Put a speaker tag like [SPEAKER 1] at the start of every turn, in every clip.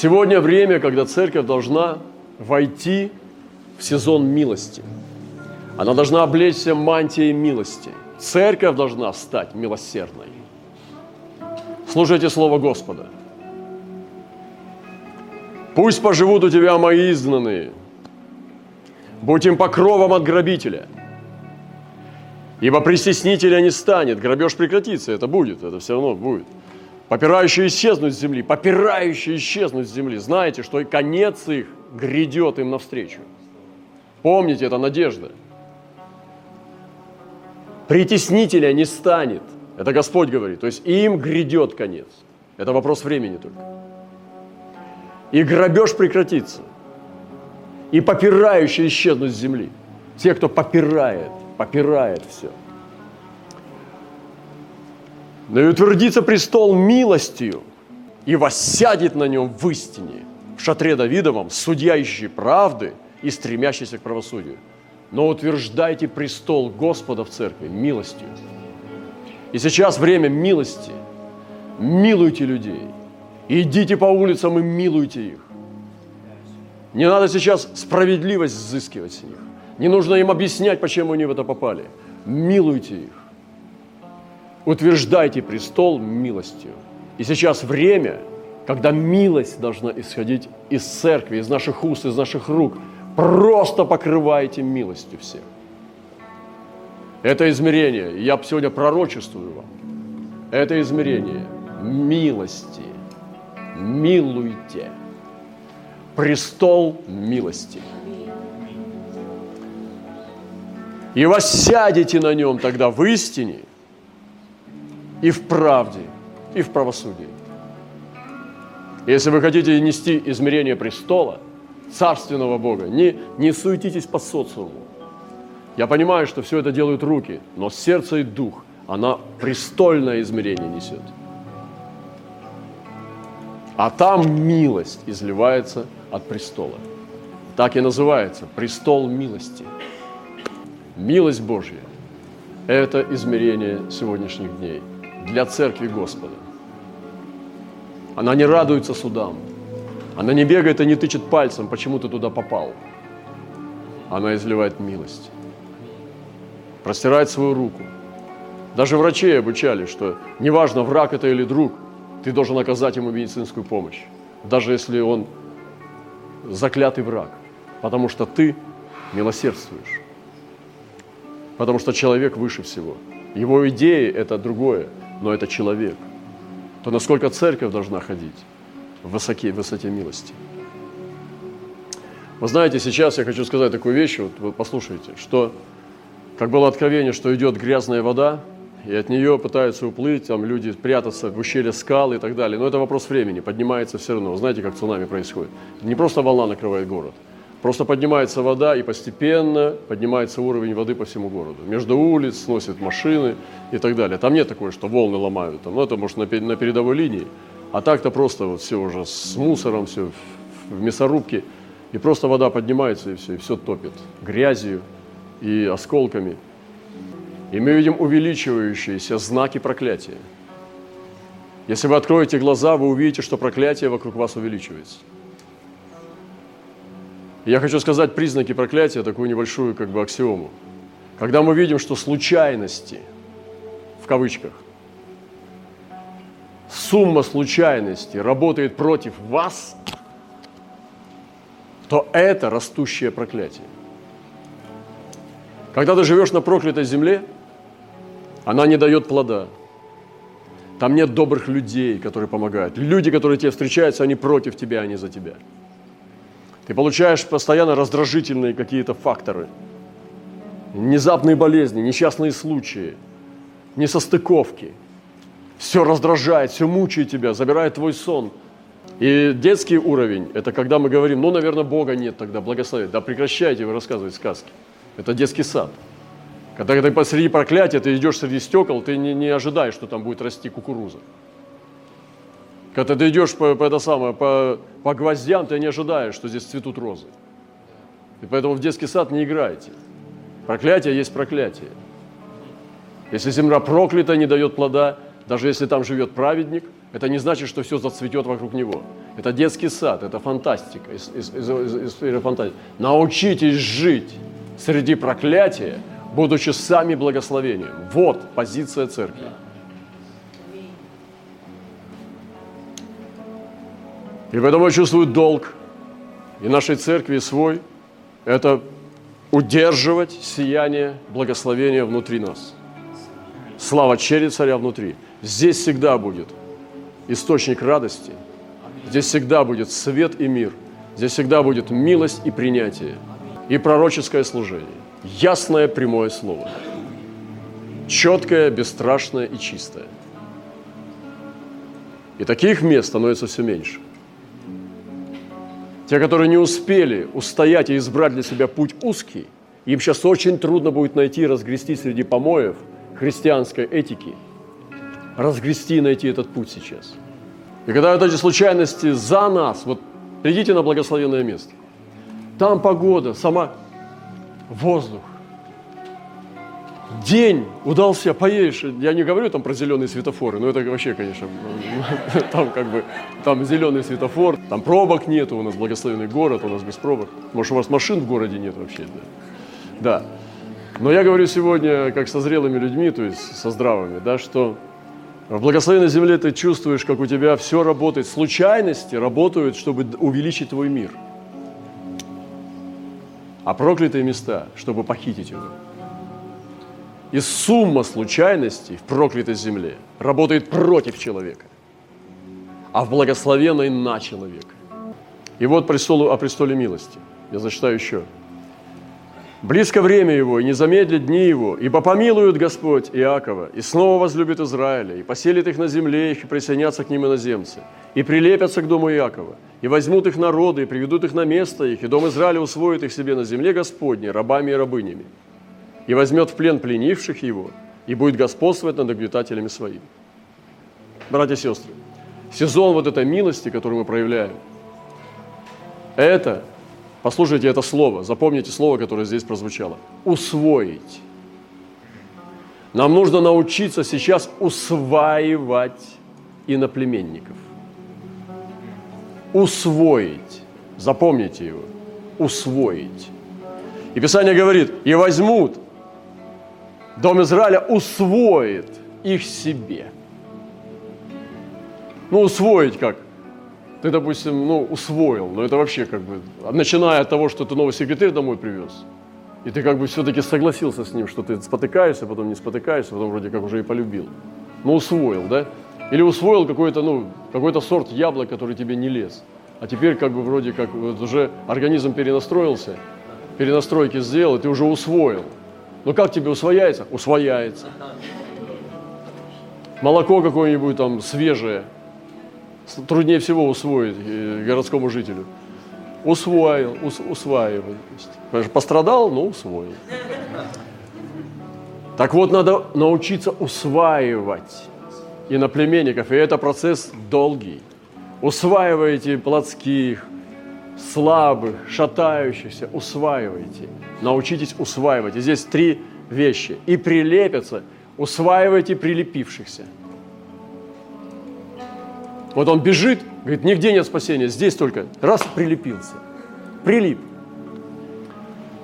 [SPEAKER 1] Сегодня время, когда церковь должна войти в сезон милости. Она должна облечься мантией милости. Церковь должна стать милосердной. Слушайте Слово Господа. Пусть поживут у тебя мои изгнанные, будь им покровом от грабителя. Ибо престеснителя не станет, грабеж прекратится, это будет, это все равно будет. Попирающие исчезнуть с земли, попирающие исчезнуть с земли. Знаете, что и конец их грядет им навстречу. Помните, это надежда. Притеснителя не станет. Это Господь говорит. То есть им грядет конец. Это вопрос времени только. И грабеж прекратится. И попирающие исчезнут с земли. Те, кто попирает, попирает все. Но и утвердится престол милостью, и воссядет на нем в истине, в шатре Давидовом, судья ищущий правды и стремящийся к правосудию. Но утверждайте престол Господа в церкви милостью. И сейчас время милости. Милуйте людей. Идите по улицам и милуйте их. Не надо сейчас справедливость взыскивать с них. Не нужно им объяснять, почему они в это попали. Милуйте их. Утверждайте престол милостью. И сейчас время, когда милость должна исходить из церкви, из наших уст, из наших рук. Просто покрывайте милостью всех. Это измерение, я сегодня пророчествую вам, это измерение милости. Милуйте. Престол милости. И воссядете на нем тогда в истине и в правде, и в правосудии. Если вы хотите нести измерение престола, царственного Бога, не, не суетитесь по социуму. Я понимаю, что все это делают руки, но сердце и дух, она престольное измерение несет. А там милость изливается от престола. Так и называется престол милости. Милость Божья – это измерение сегодняшних дней для церкви Господа. Она не радуется судам. Она не бегает и не тычет пальцем, почему ты туда попал. Она изливает милость. Простирает свою руку. Даже врачей обучали, что неважно, враг это или друг, ты должен оказать ему медицинскую помощь. Даже если он заклятый враг. Потому что ты милосердствуешь. Потому что человек выше всего. Его идеи – это другое, но это человек. То насколько церковь должна ходить в высоке, в высоте милости. Вы знаете, сейчас я хочу сказать такую вещь, вот вы послушайте, что как было откровение, что идет грязная вода, и от нее пытаются уплыть, там люди прятаться в ущелье скал и так далее. Но это вопрос времени, поднимается все равно. Знаете, как цунами происходит? Не просто волна накрывает город, просто поднимается вода, и постепенно поднимается уровень воды по всему городу. Между улиц сносят машины и так далее. Там нет такого, что волны ломают, там, ну, это может на передовой линии. А так-то просто вот все уже с мусором, все в мясорубке. И просто вода поднимается, и все, и все топит грязью и осколками. И мы видим увеличивающиеся знаки проклятия. Если вы откроете глаза, вы увидите, что проклятие вокруг вас увеличивается. Я хочу сказать признаки проклятия, такую небольшую как бы аксиому. Когда мы видим, что случайности, в кавычках, сумма случайностей работает против вас, то это растущее проклятие. Когда ты живешь на проклятой земле, она не дает плода. Там нет добрых людей, которые помогают. Люди, которые тебе встречаются, они против тебя, а не за тебя. Ты получаешь постоянно раздражительные какие-то факторы. Внезапные болезни, несчастные случаи, несостыковки – все раздражает, все мучает тебя, забирает твой сон. И детский уровень – это когда мы говорим, ну, наверное, Бога нет тогда, благословить. Да прекращайте вы рассказывать сказки. Это детский сад. Когда ты посреди проклятия, ты идешь среди стекол, ты не, не ожидаешь, что там будет расти кукуруза. Когда ты идешь по, по, это самое, по, по гвоздям, ты не ожидаешь, что здесь цветут розы. И поэтому в детский сад не играйте. Проклятие есть проклятие. Если земля проклята, не дает плода, даже если там живет праведник, это не значит, что все зацветет вокруг него. Это детский сад, это фантастика, из, из, из, из, сферы фантазии. Научитесь жить среди проклятия, будучи сами благословением. Вот позиция церкви. И поэтому я чувствую долг и нашей церкви, свой, это удерживать сияние благословения внутри нас. Слава черри царя внутри. Здесь всегда будет источник радости. Здесь всегда будет свет и мир. Здесь всегда будет милость и принятие. И пророческое служение. Ясное прямое слово. Четкое, бесстрашное и чистое. И таких мест становится все меньше. Те, которые не успели устоять и избрать для себя путь узкий, им сейчас очень трудно будет найти и разгрести среди помоев христианской этики, разгрести и найти этот путь сейчас. И когда вот эти случайности за нас, вот придите на благословенное место, там погода, сама воздух, день удался, поедешь. Я не говорю там про зеленые светофоры, но это вообще, конечно, там как бы, там зеленый светофор, там пробок нету, у нас благословенный город, у нас без пробок. Может, у вас машин в городе нет вообще, да. Да. Но я говорю сегодня, как со зрелыми людьми, то есть со здравыми, да, что в благословенной земле ты чувствуешь, как у тебя все работает. Случайности работают, чтобы увеличить твой мир. А проклятые места, чтобы похитить его. И сумма случайностей в проклятой земле работает против человека, а в благословенной на человека. И вот престолу, о престоле милости. Я зачитаю еще. Близко время его, и не замедлит дни его, ибо помилует Господь Иакова, и снова возлюбит Израиля, и поселит их на земле их, и присоединятся к ним иноземцы, и прилепятся к дому Иакова, и возьмут их народы, и приведут их на место их, и дом Израиля усвоит их себе на земле Господней, рабами и рабынями и возьмет в плен пленивших его, и будет господствовать над обитателями своими. Братья и сестры, сезон вот этой милости, которую мы проявляем, это, послушайте это слово, запомните слово, которое здесь прозвучало, усвоить. Нам нужно научиться сейчас усваивать иноплеменников. Усвоить. Запомните его. Усвоить. И Писание говорит, и возьмут Дом Израиля усвоит их себе. Ну, усвоить как? Ты, допустим, ну, усвоил, но это вообще как бы, начиная от того, что ты новый секретарь домой привез, и ты как бы все-таки согласился с ним, что ты спотыкаешься, потом не спотыкаешься, потом вроде как уже и полюбил. Ну, усвоил, да? Или усвоил какой-то, ну, какой-то сорт яблок, который тебе не лез. А теперь как бы вроде как вот уже организм перенастроился, перенастройки сделал, и ты уже усвоил. Ну как тебе усвояется? Усвояется. Молоко какое-нибудь там свежее, труднее всего усвоить э, городскому жителю. Усвоил, ус, усваивает. Пострадал, но усвоил. Так вот, надо научиться усваивать иноплеменников, и это процесс долгий. Усваиваете плотских, слабых, шатающихся, усваивайте. Научитесь усваивать. И здесь три вещи. И прилепятся, усваивайте прилепившихся. Вот он бежит, говорит, нигде нет спасения, здесь только раз прилепился. Прилип.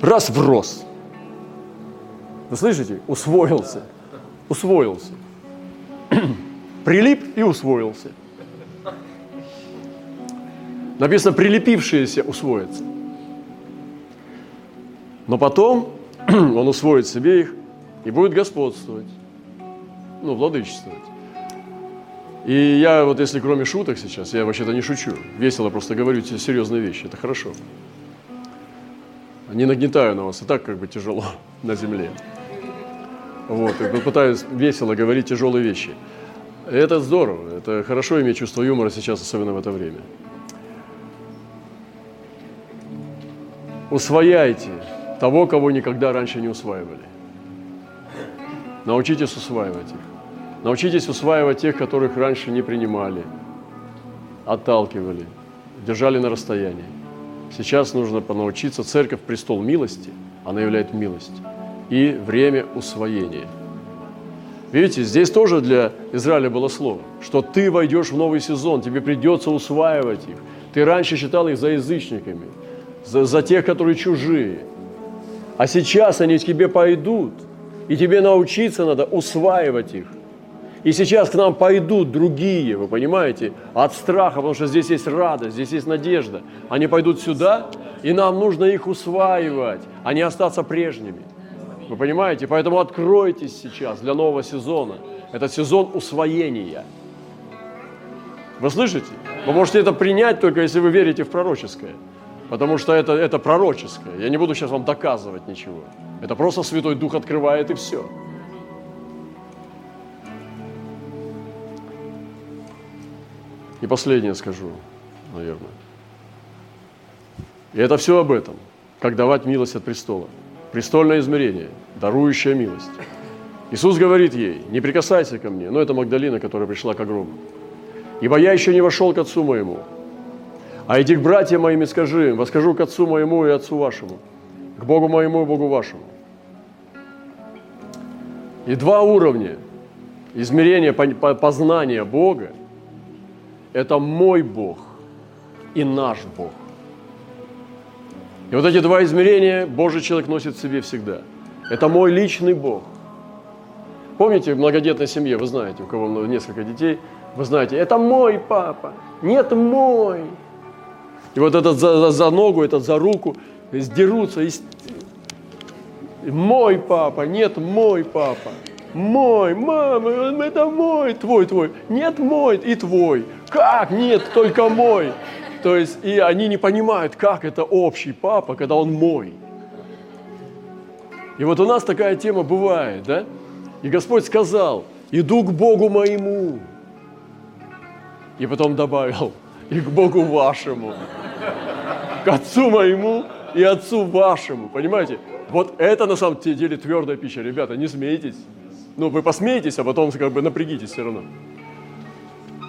[SPEAKER 1] Раз врос. Вы слышите? Усвоился. Усвоился. Прилип и усвоился. Написано, прилепившиеся усвоятся. Но потом он усвоит себе их и будет господствовать, ну, владычествовать. И я вот если кроме шуток сейчас, я вообще-то не шучу, весело просто говорю тебе серьезные вещи, это хорошо. Не нагнетаю на вас, и так как бы тяжело на земле. Вот, и пытаюсь весело говорить тяжелые вещи. Это здорово, это хорошо иметь чувство юмора сейчас, особенно в это время. Усвояйте того, кого никогда раньше не усваивали. Научитесь усваивать их. Научитесь усваивать тех, которых раньше не принимали, отталкивали, держали на расстоянии. Сейчас нужно понаучиться. Церковь – престол милости, она являет милость. И время усвоения. Видите, здесь тоже для Израиля было слово, что ты войдешь в новый сезон, тебе придется усваивать их. Ты раньше считал их за язычниками, за, за тех, которые чужие. А сейчас они к тебе пойдут, и тебе научиться надо усваивать их. И сейчас к нам пойдут другие, вы понимаете, от страха, потому что здесь есть радость, здесь есть надежда. Они пойдут сюда, и нам нужно их усваивать, а не остаться прежними. Вы понимаете? Поэтому откройтесь сейчас для нового сезона. Это сезон усвоения. Вы слышите? Вы можете это принять только если вы верите в пророческое. Потому что это, это пророческое. Я не буду сейчас вам доказывать ничего. Это просто Святой Дух открывает и все. И последнее скажу, наверное. И это все об этом. Как давать милость от престола. Престольное измерение, дарующая милость. Иисус говорит ей, не прикасайся ко мне. Но это Магдалина, которая пришла к гробу. Ибо я еще не вошел к Отцу моему. А иди к братьям моим скажи им, воскажу к Отцу моему и Отцу вашему, к Богу моему и Богу вашему. И два уровня измерения познания Бога – это мой Бог и наш Бог. И вот эти два измерения Божий человек носит в себе всегда. Это мой личный Бог. Помните, в многодетной семье, вы знаете, у кого несколько детей, вы знаете, это мой папа, нет мой. И вот этот за, за, за ногу, этот за руку сдерутся. И, мой папа, нет мой папа. Мой, мама, это мой, твой, твой. Нет мой и твой. Как? Нет, только мой. То есть, и они не понимают, как это общий папа, когда он мой. И вот у нас такая тема бывает, да? И Господь сказал, иду к Богу моему. И потом добавил, и к Богу вашему, к Отцу моему и Отцу вашему. Понимаете? Вот это на самом деле твердая пища. Ребята, не смейтесь. Ну, вы посмеетесь, а потом как бы напрягитесь все равно.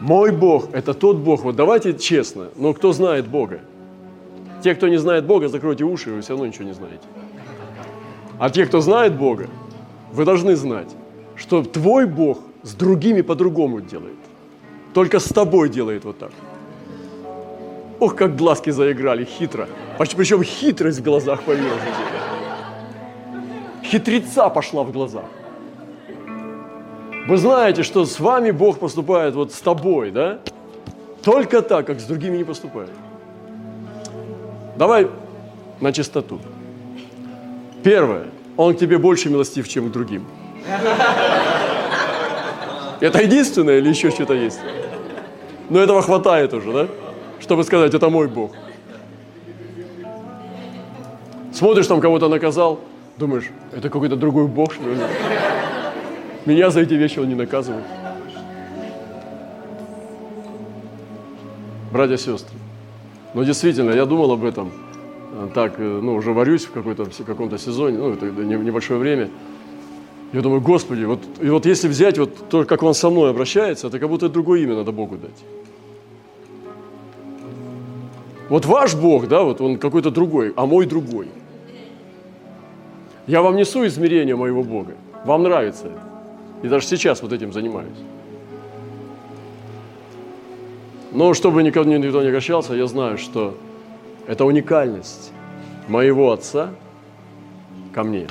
[SPEAKER 1] Мой Бог – это тот Бог. Вот давайте честно. Но кто знает Бога? Те, кто не знает Бога, закройте уши, вы все равно ничего не знаете. А те, кто знает Бога, вы должны знать, что твой Бог с другими по-другому делает. Только с тобой делает вот так. Ох, как глазки заиграли, хитро. Причем хитрость в глазах появилась. Хитреца пошла в глазах. Вы знаете, что с вами Бог поступает вот с тобой, да? Только так, как с другими не поступает. Давай на чистоту. Первое. Он к тебе больше милостив, чем к другим. Это единственное или еще что-то есть? Но этого хватает уже, да? Чтобы сказать, это мой Бог. Смотришь, там кого-то наказал, думаешь, это какой-то другой Бог, что ли? Меня за эти вещи он не наказывает. Братья и сестры, но действительно, я думал об этом, э, так, э, ну, уже варюсь в, какой-то, в каком-то сезоне, ну, это небольшое время. Я думаю, Господи, вот, и вот если взять вот то, как Он со мной обращается, это как будто другое имя надо Богу дать. Вот ваш Бог, да, вот он какой-то другой, а мой другой. Я вам несу измерение моего Бога. Вам нравится это. И даже сейчас вот этим занимаюсь. Но чтобы никого, никто не огорчался, я знаю, что это уникальность моего отца ко мне.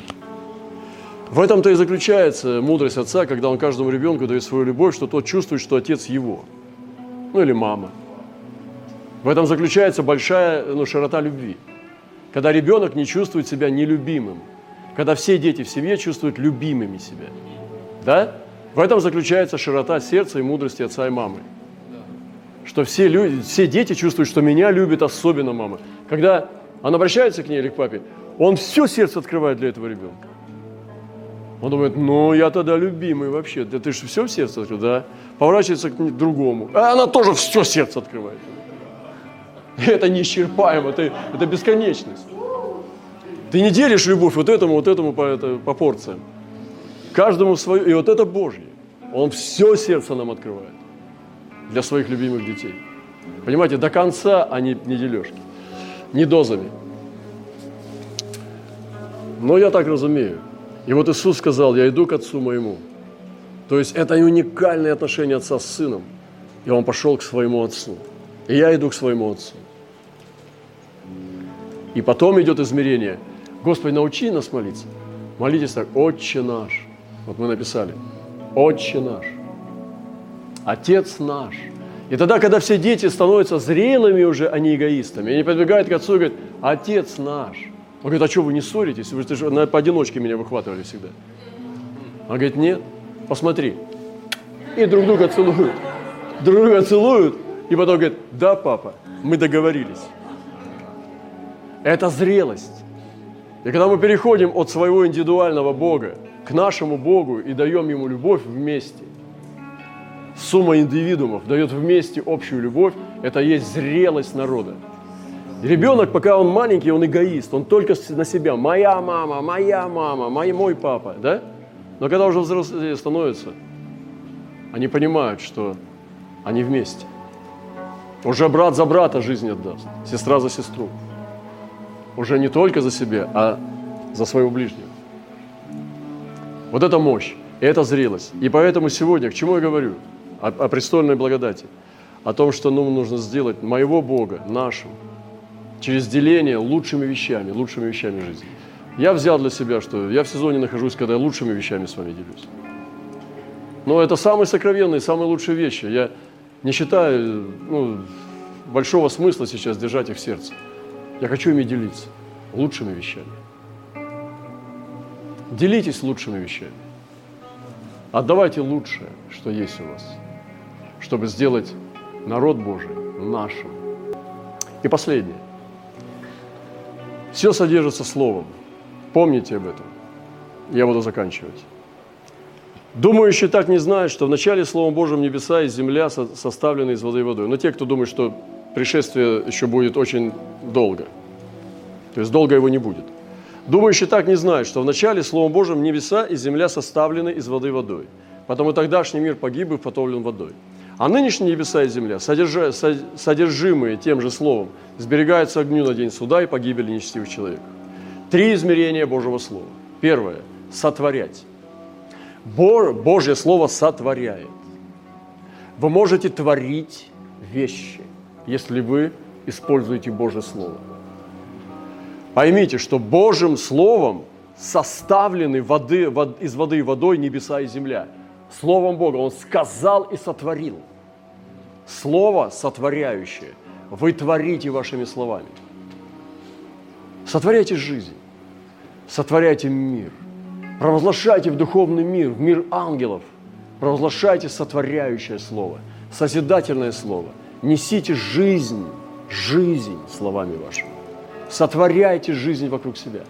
[SPEAKER 1] В этом-то и заключается мудрость отца, когда он каждому ребенку дает свою любовь, что тот чувствует, что отец его. Ну или мама. В этом заключается большая ну, широта любви. Когда ребенок не чувствует себя нелюбимым. Когда все дети в семье чувствуют любимыми себя. Да? В этом заключается широта сердца и мудрости отца и мамы. Что все, люди, все дети чувствуют, что меня любит особенно мама. Когда он обращается к ней или к папе, он все сердце открывает для этого ребенка. Он думает, ну я тогда любимый вообще. Да ты же все в сердце открыл, да? Поворачивается к другому. А она тоже все сердце открывает. Это неисчерпаемо, это, это бесконечность. Ты не делишь любовь вот этому, вот этому по, это, по порциям. Каждому свое. И вот это Божье. Он все сердце нам открывает для своих любимых детей. Понимаете, до конца, а не, не дележки, не дозами. Но я так разумею. И вот Иисус сказал, я иду к Отцу моему. То есть это уникальные отношения отца с сыном. И он пошел к своему отцу. И я иду к своему отцу. И потом идет измерение. Господи, научи нас молиться. Молитесь так, Отче наш. Вот мы написали. Отче наш. Отец наш. И тогда, когда все дети становятся зрелыми уже, а не эгоистами, они подбегают к отцу и говорят, Отец наш. Он говорит, а что вы не ссоритесь? Вы же на поодиночке меня выхватывали всегда. Он говорит, нет, посмотри. И друг друга целуют. Друг друга целуют. И потом говорит, да, папа, мы договорились. Это зрелость. И когда мы переходим от своего индивидуального Бога к нашему Богу и даем Ему любовь вместе, сумма индивидуумов дает вместе общую любовь, это есть зрелость народа. Ребенок, пока он маленький, он эгоист, он только на себя. Моя мама, моя мама, мой, мой папа, да? Но когда уже взрослые становятся, они понимают, что они вместе. Уже брат за брата жизнь отдаст, сестра за сестру уже не только за себя, а за своего ближнего. Вот это мощь, и это зрелость. И поэтому сегодня, к чему я говорю? О, о престольной благодати. О том, что нам нужно сделать моего Бога нашим, через деление лучшими вещами, лучшими вещами жизни. Я взял для себя, что я в сезоне нахожусь, когда я лучшими вещами с вами делюсь. Но это самые сокровенные, самые лучшие вещи. Я не считаю ну, большого смысла сейчас держать их в сердце. Я хочу ими делиться лучшими вещами. Делитесь лучшими вещами. Отдавайте лучшее, что есть у вас, чтобы сделать народ Божий нашим. И последнее. Все содержится словом. Помните об этом. Я буду заканчивать. Думающие так не знают, что в начале Словом Божьим небеса и земля составлены из воды и водой. Но те, кто думает, что пришествие еще будет очень долго. То есть долго его не будет. Думающие так не знают, что в начале Словом Божьим небеса и земля составлены из воды водой. Потому тогдашний мир погиб и потоплен водой. А нынешние небеса и земля, содержа, содержимые тем же Словом, сберегаются огню на день суда и погибели нечестивых человеков. Три измерения Божьего Слова. Первое – сотворять. Божье Слово сотворяет. Вы можете творить вещи если вы используете Божье Слово. Поймите, что Божьим Словом составлены воды, вод, из воды и водой небеса и земля. Словом Бога Он сказал и сотворил. Слово сотворяющее. Вы творите вашими словами. Сотворяйте жизнь. Сотворяйте мир. Провозглашайте в духовный мир, в мир ангелов. Провозглашайте сотворяющее слово, созидательное слово – Несите жизнь, жизнь словами вашими. Сотворяйте жизнь вокруг себя.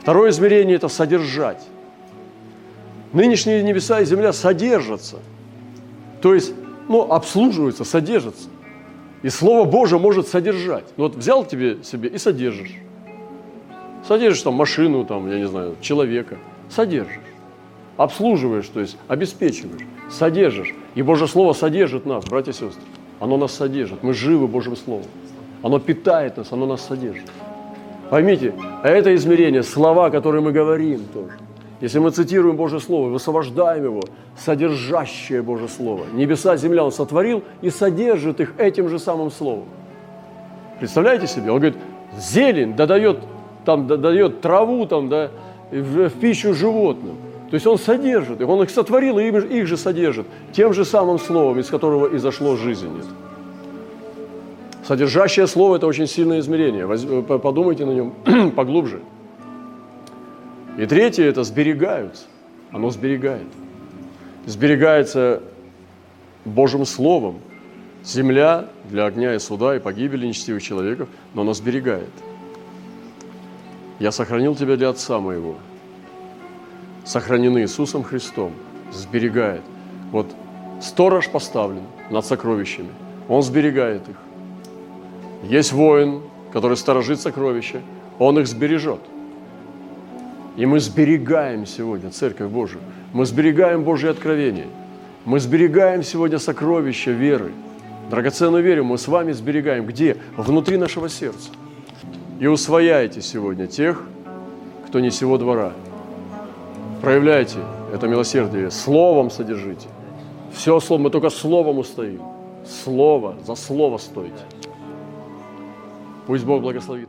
[SPEAKER 1] Второе измерение – это содержать. Нынешние небеса и земля содержатся. То есть, ну, обслуживаются, содержатся. И Слово Божие может содержать. Ну, вот взял тебе себе и содержишь. Содержишь там машину, там, я не знаю, человека. Содержишь. Обслуживаешь, то есть обеспечиваешь содержишь. И Божье Слово содержит нас, братья и сестры. Оно нас содержит. Мы живы Божьим Словом. Оно питает нас, оно нас содержит. Поймите, это измерение, слова, которые мы говорим тоже. Если мы цитируем Божье Слово, высвобождаем его, содержащее Божье Слово. Небеса, земля Он сотворил и содержит их этим же самым Словом. Представляете себе? Он говорит, зелень додает, там, додает траву там, да, в, в пищу животным. То есть Он содержит их, Он их сотворил, и их же содержит тем же самым словом, из которого изошло жизнь. Нет. Содержащее слово – это очень сильное измерение. Подумайте на нем поглубже. И третье – это сберегаются. Оно сберегает. Сберегается Божьим Словом. Земля для огня и суда и погибели нечестивых человеков, но оно сберегает. Я сохранил тебя для Отца моего – сохранены Иисусом Христом, сберегает. Вот сторож поставлен над сокровищами, он сберегает их. Есть воин, который сторожит сокровища, он их сбережет. И мы сберегаем сегодня Церковь Божию. Мы сберегаем Божье откровение. Мы сберегаем сегодня сокровища веры. Драгоценную веру мы с вами сберегаем. Где? Внутри нашего сердца. И усвояйте сегодня тех, кто не сего двора – проявляйте это милосердие. Словом содержите. Все слово, мы только словом устоим. Слово, за слово стойте. Пусть Бог благословит нас.